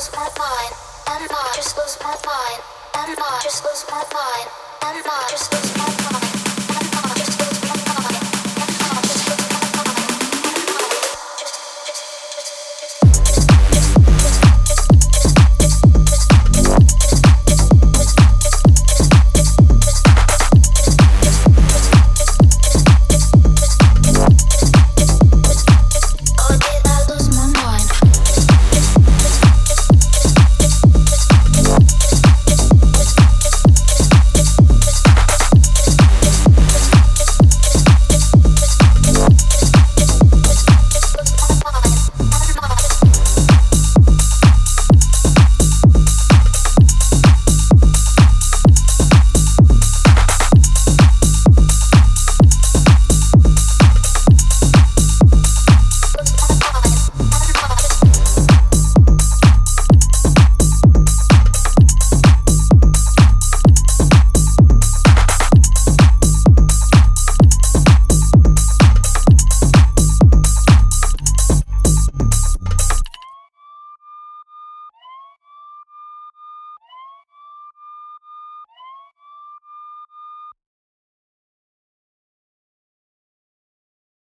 lose my mind, and I just lose my mind, and I just lose my mind, and I just